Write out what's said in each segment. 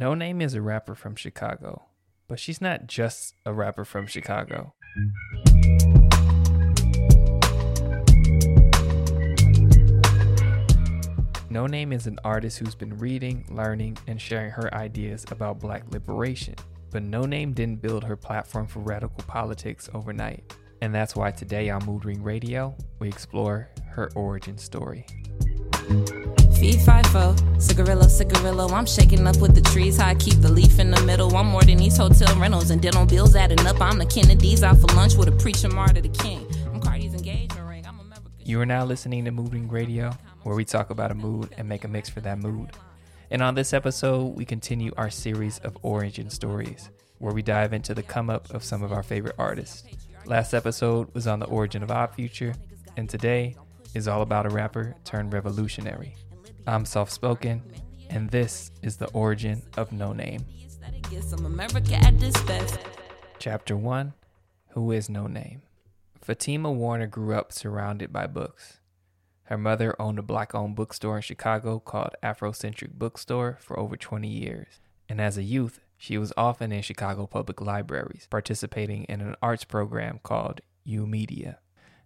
Noname is a rapper from Chicago, but she's not just a rapper from Chicago. Noname is an artist who's been reading, learning, and sharing her ideas about black liberation. But Noname didn't build her platform for radical politics overnight. And that's why today on Mood Ring Radio, we explore her origin story. Feed FIFO, cigarillo, cigarillo. I'm shaking up with the trees. How I keep the leaf in the middle. I'm more than these hotel rentals and dental bills adding up. I'm the Kennedys out for lunch with a preacher martyr the king. I'm Cardi's engagement ring. I'm America's You are now listening to Mood Ring Radio, where we talk about a mood and make a mix for that mood. And on this episode, we continue our series of origin stories, where we dive into the come up of some of our favorite artists. Last episode was on the origin of Odd Future, and today is all about a rapper turned revolutionary. I'm soft spoken, and this is the origin of this best. Chapter 1 Who is Noname? Fatima Warner grew up surrounded by books. Her mother owned a black owned bookstore in Chicago called Afrocentric Bookstore for over 20 years. And as a youth, she was often in Chicago public libraries, participating in an arts program called U Media.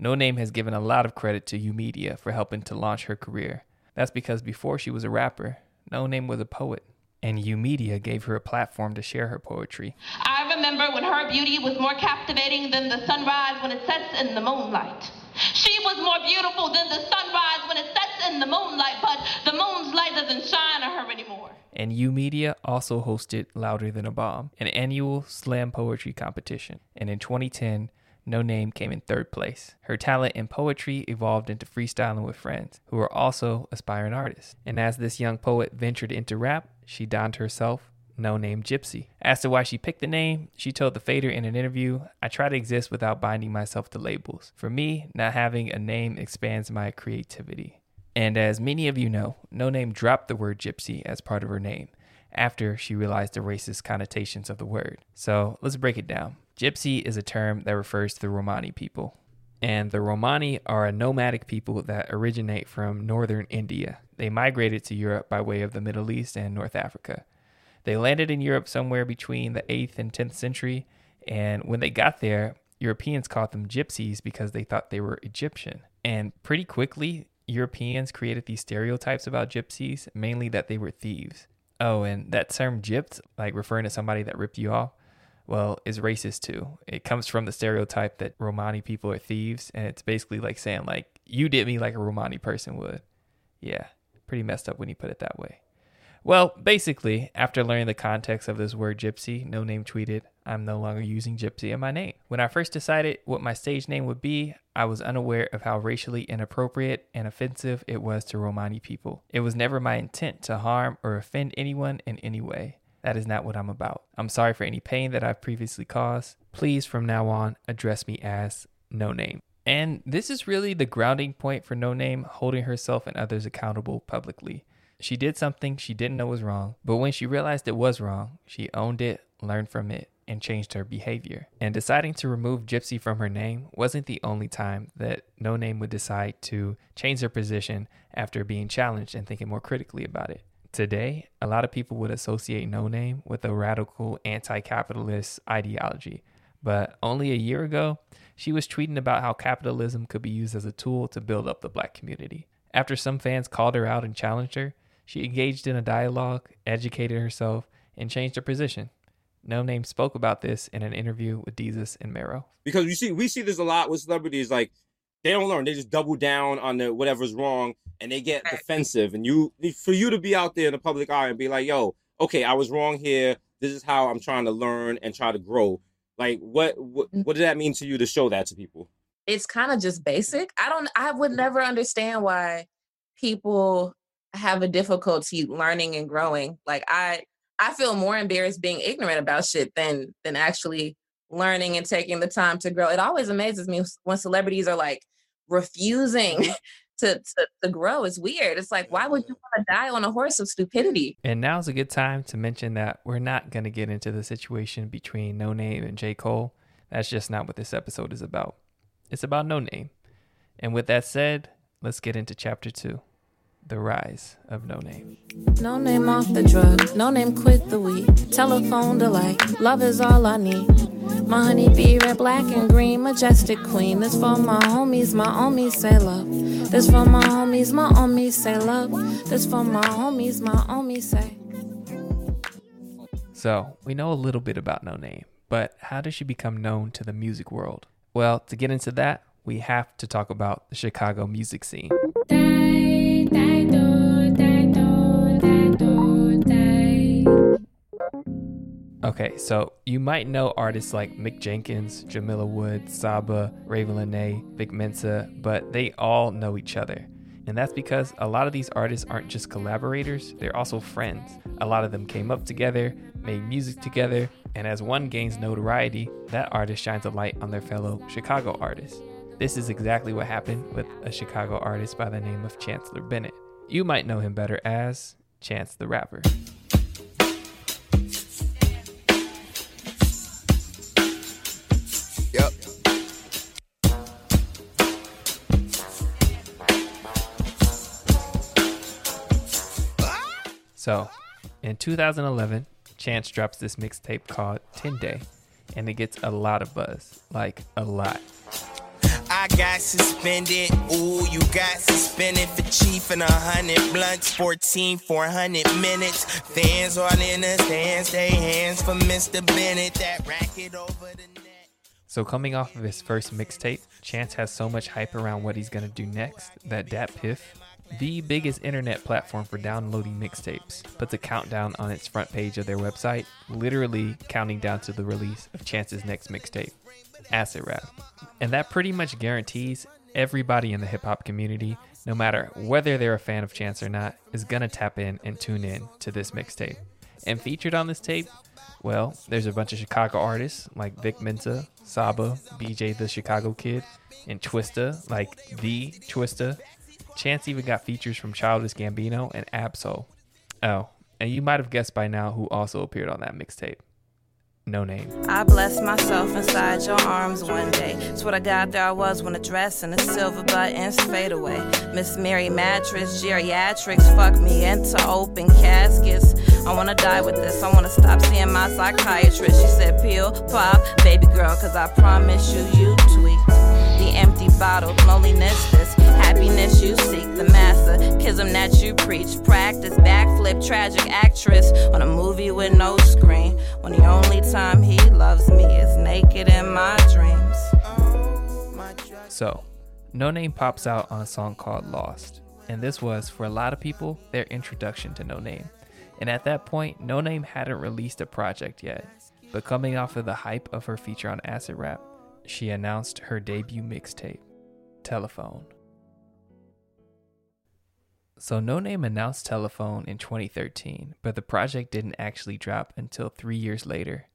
Noname has given a lot of credit to YOUmedia for helping to launch her career. That's because before she was a rapper, Noname was a poet. And YOUmedia gave her a platform to share her poetry. I remember when her beauty was more captivating than the sunrise when it sets in the moonlight. She was more beautiful than the sunrise when it sets in the moonlight, but the moon's light doesn't shine on her anymore. and YOUmedia also hosted Louder Than a Bomb, an annual slam poetry competition. And in 2010, Noname came in third place. Her talent in poetry evolved into freestyling with friends, who were also aspiring artists. And as this young poet ventured into rap, she donned herself Noname Gypsy. Asked her why she picked the name, she told the Fader in an interview, I try to exist without binding myself to labels. For me, not having a name expands my creativity. And as many of you know, Noname dropped the word gypsy as part of her name after she realized the racist connotations of the word. So let's break it down. Gypsy is a term that refers to the Romani people. And the Romani are a nomadic people that originate from northern India. They migrated to Europe by way of the Middle East and North Africa. They landed in Europe somewhere between the 8th and 10th century, and when they got there, Europeans called them gypsies because they thought they were Egyptian. And pretty quickly, Europeans created these stereotypes about gypsies, mainly that they were thieves. Oh, and that term gypped, like referring to somebody that ripped you off, well, is racist too. It comes from the stereotype that Romani people are thieves, and it's basically like saying, like, you did me like a Romani person would. Yeah, pretty messed up when you put it that way. Well, basically, after learning the context of this word gypsy, Noname tweeted, I'm no longer using gypsy in my name. When I first decided what my stage name would be, I was unaware of how racially inappropriate and offensive it was to Romani people. It was never my intent to harm or offend anyone in any way. That is not what I'm about. I'm sorry for any pain that I've previously caused. Please, from now on, address me as Noname. And this is really the grounding point for Noname holding herself and others accountable publicly. She did something she didn't know was wrong, but when she realized it was wrong, she owned it, learned from it, and changed her behavior. And deciding to remove Gypsy from her name wasn't the only time that Noname would decide to change her position after being challenged and thinking more critically about it. Today, a lot of people would associate Noname with a radical anti capitalist ideology. But only a year ago, she was tweeting about how capitalism could be used as a tool to build up the black community. After some fans called her out and challenged her, she engaged in a dialogue, educated herself, and changed her position. Noname spoke about this in an interview with Desus and Mero. because you see we see this a lot with celebrities like they don't learn they just double down on the whatever's wrong and they get defensive and you for you to be out there in the public eye and be like yo okay i was wrong here this is how i'm trying to learn and try to grow like what what, mm. what does that mean to you to show that to people it's kind of just basic. I don't I would never understand why people have a difficulty learning and growing. Like I I feel more embarrassed being ignorant about shit than than actually learning and taking the time to grow. It always amazes me when celebrities are like refusing mm-hmm. to to, to grow. It's weird. It's like why would you want to die on a horse of stupidity? And now's a good time to mention that we're not going to get into the situation between Noname and J. Cole. That's just not what this episode is about. It's about Noname. And with that said, let's get into chapter two The Rise of Noname. No name off the drug, Noname quit the weed. Telephone delight, love is all I need. My honey bee, red, black, and green, majestic queen. This for my homies, my homies say love. This for my homies, my homies say love. This for my homies, my homies say. So, we know a little bit about Noname, but how does she become known to the music world? Well, to get into that, we have to talk about the Chicago music scene. Okay, so you might know artists like Mick Jenkins, Jamila Wood, Saba, Ravyn Lenae, Vic Mensa, but they all know each other. And that's because a lot of these artists aren't just collaborators, they're also friends. A lot of them came up together, made music together, and as one gains notoriety, that artist shines a light on their fellow Chicago artists. This is exactly what happened with a Chicago artist by the name of Chancellor Bennett. You might know him better as Chance the Rapper. So, in 2011, Chance drops this mixtape called 10 Day, and it gets a lot of buzz. Like, a lot. I got suspended. Ooh, you got suspended for chief and a hundred blunts. 14, 400 minutes. Fans all in the stands. They hands for Mr. Bennett. That racket over the net. So, coming off of his first mixtape, Chance has so much hype around what he's gonna do next that DatPiff, the biggest internet platform for downloading mixtapes, puts a countdown on its front page of their website, literally counting down to the release of Chance's next mixtape, Acid Rap. And that pretty much guarantees everybody in the hip hop community, no matter whether they're a fan of Chance or not, is gonna tap in and tune in to this mixtape. And featured on this tape, well, there's a bunch of Chicago artists like Vic Mensa, Saba, BJ the Chicago Kid, and Twista, like the Twista. Chance even got features from Childish Gambino and Ab-Soul. Oh, and you might have guessed by now who also appeared on that mixtape. Noname. I blessed myself inside your arms one day. What I got there I was when the dress and the silver buttons fade away. Miss Mary mattress, geriatrics, fuck me into open caskets. I wanna die with this, I wanna stop seeing my psychiatrist. She said, peel, pop, baby girl, cause I promise you, you empty bottle, loneliness, this happiness you seek, the masochism that you preach. Practice backflip, tragic actress on a movie with no screen. When the only time he loves me is naked in my dreams. So, Noname pops out on a song called Lost. And this was, for a lot of people, their introduction to Noname. And at that point, Noname hadn't released a project yet. But coming off of the hype of her feature on Acid Rap, she announced her debut mixtape, Telephone. So Noname announced Telephone in 2013, but the project didn't actually drop until three years later.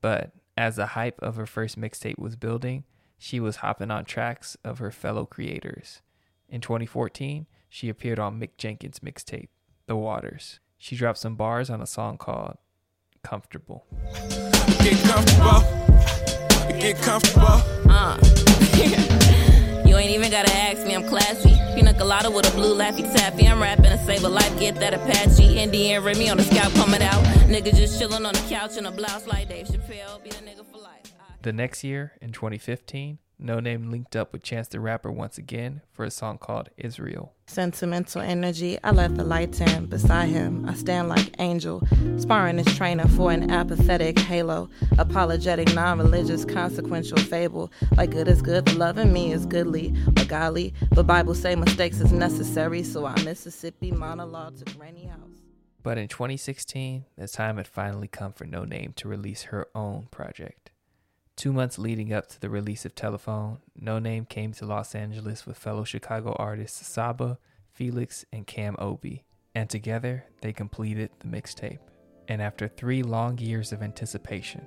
But as the hype of her first mixtape was building, she was hopping on tracks of her fellow creators. In 2014, she appeared on Mick Jenkins' mixtape, The Waters. She dropped some bars on a song called Comfortable. Get comfortable. Get comfortable. Uh. you ain't even gotta ask me, I'm classy. Pina colada with a blue laffy taffy. I'm rapping to save a life, get that Apache. Indian Remy on the scalp coming out. Nigga just chillin' on the couch in a blouse like Dave Chappelle. Be the nigga for life. I- The next year, in 2015, Noname linked up with Chance the Rapper once again for a song called Israel. Sentimental energy, I let the light in beside him. I stand like angel, sparring his trainer for an apathetic halo. Apologetic, non religious, consequential fable. Like good is good, the love in me is goodly or godly. But Bible say mistakes is necessary, so I Mississippi monologue to Granny House. But in 2016, the time had finally come for Noname to release her own project. Two months leading up to the release of Telephone, Noname came to Los Angeles with fellow Chicago artists Saba, Phoelix, and Cam O'bi, and together they completed the mixtape. And after three long years of anticipation,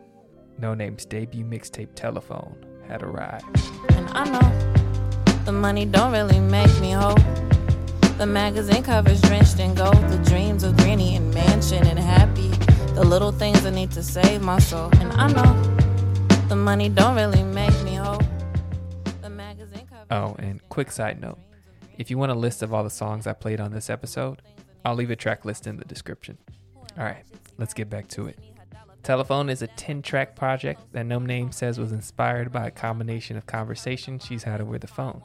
Noname's debut mixtape Telephone had arrived. And I know the money don't really make me whole. The magazine covers drenched in gold. The dreams of Granny and Mansion and happy. The little things I need to save my soul. And I know the money don't really make me whole. The magazine covers Oh, and quick side note If you want a list of all the songs I played on this episode, I'll leave a track list in the description. All right, let's get back to it. Telephone is a 10 track project that Noname says was inspired by a combination of conversations she's had over the phone.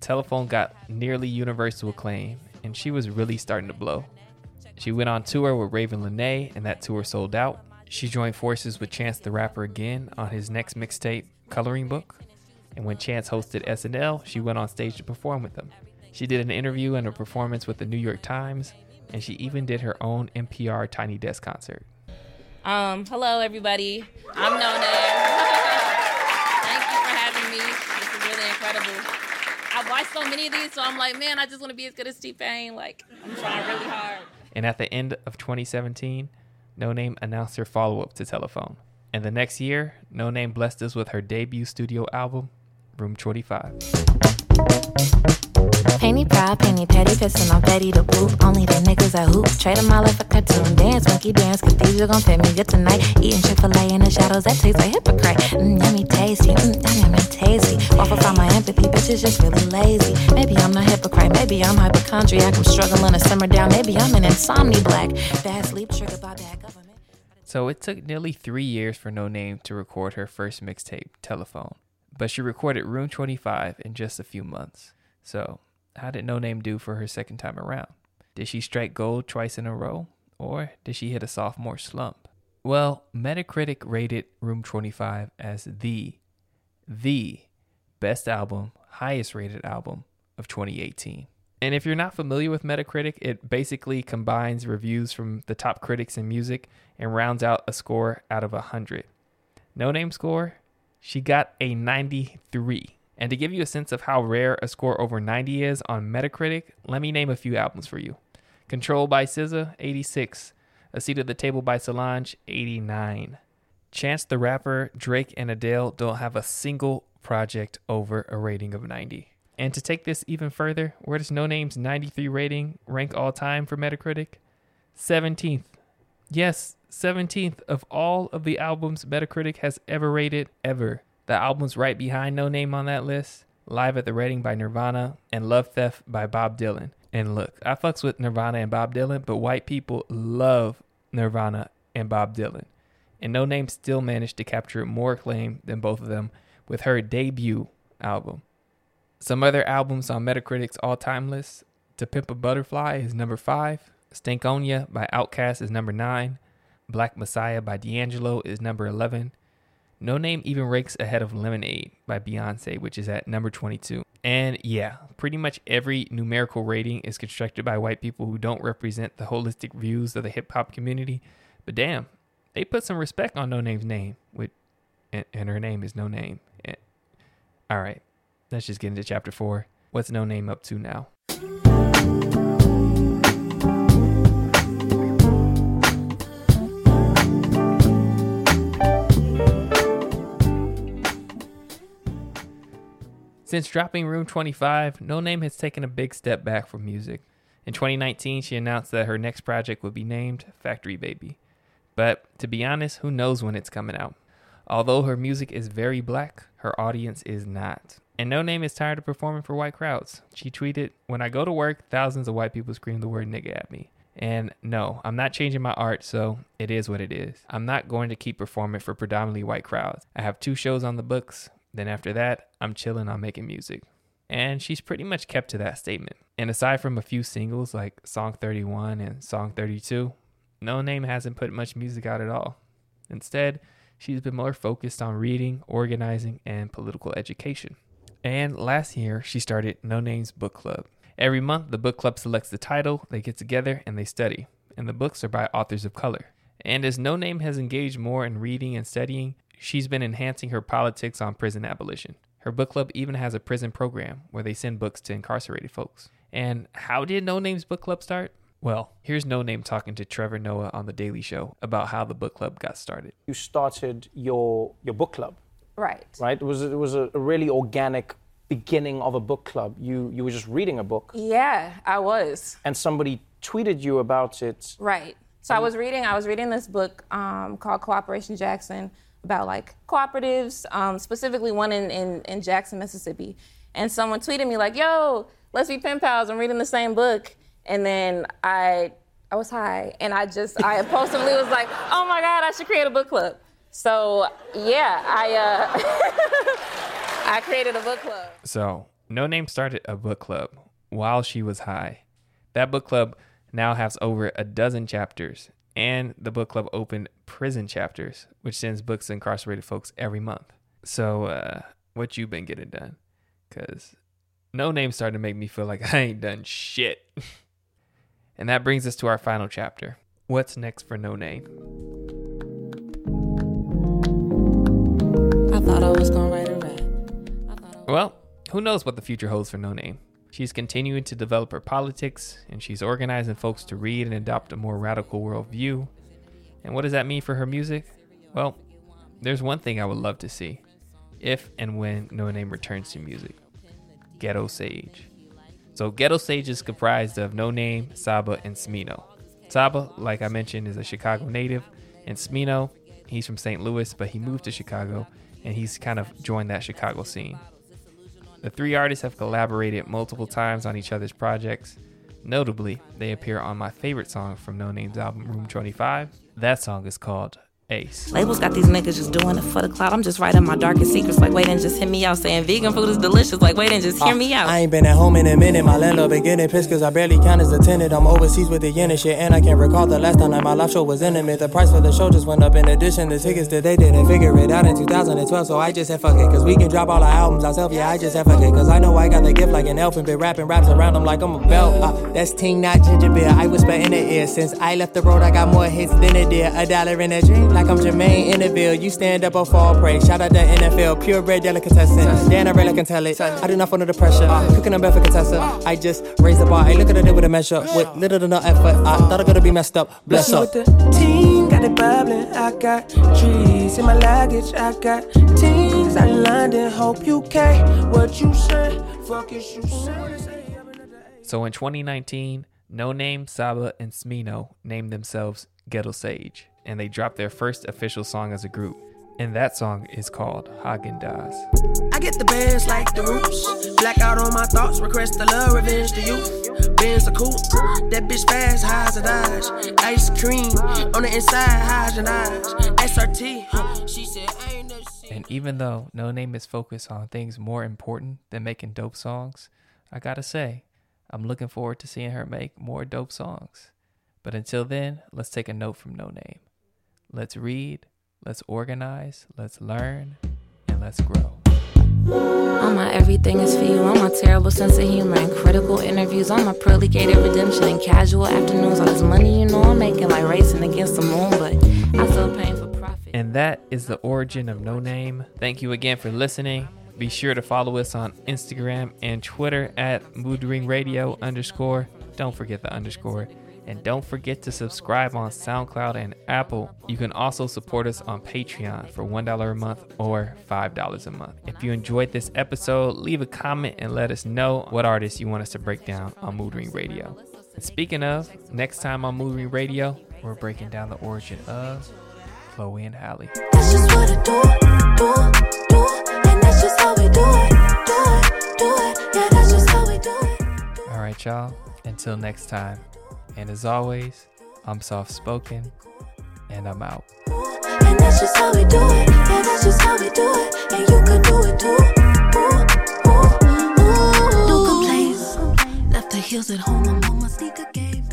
Telephone got nearly universal acclaim, and she was really starting to blow. She went on tour with Ravyn Lenae, and that tour sold out. She joined forces with Chance the Rapper again on his next mixtape, Coloring Book. And when Chance hosted SNL, she went on stage to perform with him. She did an interview and a performance with the New York Times, and she even did her own NPR Tiny Desk concert. Um, hello everybody. I'm Noname. Thank you for having me. This is really incredible. I've watched so many of these, so I'm like, man, I just want to be as good as T Pain. Like, I'm trying really hard. And at the end of 2017, Noname announced her follow up to Telephone. And the next year, Noname blessed us with her debut studio album, Room 25. Penny proud, penny petty, pissing on Betty the Boop. Only the niggas that hoop. Trade them all like a cartoon. Dance, monkey dance, cathedral gon' pay me good tonight. Eating Chick fil A in the shadows, that tastes like hypocrite. Mm, yummy tasty, mm, yummy, tasty. Waffle from my empathy, bitches just really lazy. Maybe I'm not hypocrite, maybe I'm hypochondriac. I'm struggling to simmer down, maybe I'm an insomni black. Bad sleep triggered by bad government. So it took nearly three years for Noname to record her first mixtape, Telephone. But she recorded Room 25 in just a few months. So, how did Noname do for her second time around? Did she strike gold twice in a row? Or did she hit a sophomore slump? Well, Metacritic rated Room 25 as the, the best album, highest rated album of 2018. And if you're not familiar with Metacritic, it basically combines reviews from the top critics in music and rounds out a score out of 100. Noname score, she got a 93. And to give you a sense of how rare a score over 90 is on Metacritic, let me name a few albums for you. Control by SZA, 86. A Seat at the Table by Solange, 89. Chance the Rapper, Drake, and Adele don't have a single project over a rating of 90. And to take this even further, where does Noname's 93 rating rank all time for Metacritic? 17th. Yes, 17th of all of the albums Metacritic has ever rated ever. The albums right behind Noname on that list Live at the Reading by Nirvana and Love Theft by Bob Dylan. And look, I fucks with Nirvana and Bob Dylan, but white people love Nirvana and Bob Dylan. And Noname still managed to capture more acclaim than both of them with her debut album. Some other albums on Metacritic's all time list To Pimp a Butterfly is number 5, Stankonia by Outkast is number 9, Black Messiah by D'Angelo is number 11. Noname even ranks ahead of Lemonade by Beyonce, which is at number 22. And yeah, pretty much every numerical rating is constructed by white people who don't represent the holistic views of the hip hop community. But damn, they put some respect on Noname's name, with, and, and her name is Noname. And, all right, let's just get into chapter four. What's Noname up to now? Since dropping Room 25, Noname has taken a big step back from music. In 2019, she announced that her next project would be named Factory Baby. But to be honest, who knows when it's coming out? Although her music is very black, her audience is not. And Noname is tired of performing for white crowds. She tweeted, When I go to work, thousands of white people scream the word nigga at me. And no, I'm not changing my art, so it is what it is. I'm not going to keep performing for predominantly white crowds. I have two shows on the books. Then after that, I'm chilling on making music. And she's pretty much kept to that statement. And aside from a few singles like Song 31 and Song 32, Noname hasn't put much music out at all. Instead, she's been more focused on reading, organizing, and political education. And last year, she started Noname's Book Club. Every month, the book club selects the title, they get together, and they study. And the books are by authors of color. And as Noname has engaged more in reading and studying, she's been enhancing her politics on prison abolition. Her book club even has a prison program where they send books to incarcerated folks. And how did Noname's book club start? Well, here's Noname talking to Trevor Noah on The Daily Show about how the book club got started. You started your your book club, Right. right? It was it was a, a really organic beginning of a book club. You you were just reading a book, Yeah, I was. and somebody tweeted you about it. Right. So I was reading. I was reading this book um, called Cooperation Jackson about like cooperatives, um, specifically one in, in in Jackson, Mississippi. And someone tweeted me like, "Yo, let's be pen pals. I'm reading the same book. And then I I was high and I just I impulsively was like, oh my God, I should create a book club. So yeah, I uh I created a book club. So, Noname started a book club while she was high. That book club now has over a dozen chapters, and the book club opened prison chapters, which sends books to incarcerated folks every month. So, uh, what you been getting done? Cause Noname started to make me feel like I ain't done shit. and that brings us to our final chapter. What's next for Noname? I thought I was gonna write a rap. Well, who knows what the future holds for Noname? She's continuing to develop her politics, and she's organizing folks to read and adopt a more radical worldview. And what does that mean for her music? Well, there's one thing I would love to see if and when Noname returns to music Ghetto Sage. So, Ghetto Sage is comprised of Noname, Saba, and Smino. Saba, like I mentioned, is a Chicago native, and Smino, he's from St. Louis, but he moved to Chicago, and he's kind of joined that Chicago scene. The three artists have collaborated multiple times on each other's projects. Notably, they appear on my favorite song from Noname's album, Room 25. That song is called Ace. Labels got these niggas just doing it for the cloud. I'm just writing my darkest secrets, like wait and just hit me out. Saying vegan food is delicious, like wait and just hear me out. I ain't been at home in a minute. My landlord been getting pissed cause I barely count as a tenant. I'm overseas with the yen and shit, and I can't recall the last time that my live show was intimate. The price for the show just went up in addition. The tickets that they didn't figure it out in 2012, so I just said fuck it. Cause we can drop all our albums ourselves, yeah, I just said fuck it. Cause I know I got the gift like an elf and been rapping raps around them like I'm a belt. Uh, that's ting, not ginger beer. I whisper in the ear. Since I left the road, I got more hits than a deer. A dollar in a drink, like I'm Jermaine in the Ville. You stand up or fall prey. Shout out the NFL, purebred delicatessen. Dan, I really can tell it. I do not fall under the pressure. Uh. Cooking up for Contessa. I just raise the bar. I look at it with a measure. With little to no effort. I thought I could be messed up. Bless up. With the team, got it bubbling. I got trees in my luggage. I got teams out in London. Hope you can. What you say? Fuck is you say? So in 2019, Noname, Saba, and Smino named themselves Ghetto Sage, and they dropped their first official song as a group. And that song is called Häagen Dazs. I get the bands like the roots. Blackout on my thoughts, request the love, revenge to you. Benz a cool. That bitch fast, high as a dodge. Ice cream on the inside, high as an eyes. SRT, she said, I ain't never seen. And even though Noname is focused on things more important than making dope songs, I gotta say, I'm looking forward to seeing her make more dope songs. But until then, let's take a note from Noname. Let's read, let's organize, let's learn, and let's grow. All my everything is for you. On my terrible sense of humor and critical interviews. All my pearly gated redemption and casual afternoons. All this money you know I'm making like racing against the moon, but I still paying for profit. And that is the origin of Noname. Thank you again for listening. Be sure to follow us on Instagram and Twitter at Mood Ring Radio underscore. Don't forget the underscore. And don't forget to subscribe on SoundCloud and Apple. You can also support us on Patreon for $1 a month or $5 a month. If you enjoyed this episode, leave a comment and let us know what artists you want us to break down on Mood Ring Radio. And speaking of, next time on Mood Ring Radio, we're breaking down the origin of Chloe and Halle. That's just what I do, do, do. And that's just how we do it, do it, do it. Yeah, that's just how we do it. All right, y'all. Until next time. And as always, I'm soft spoken and I'm out. And that's just how we do it. Yeah, that's just how we do it. And you can do it too. Ooh, ooh, ooh. No complaints. Left the heels at home. I'm on my sneaker game.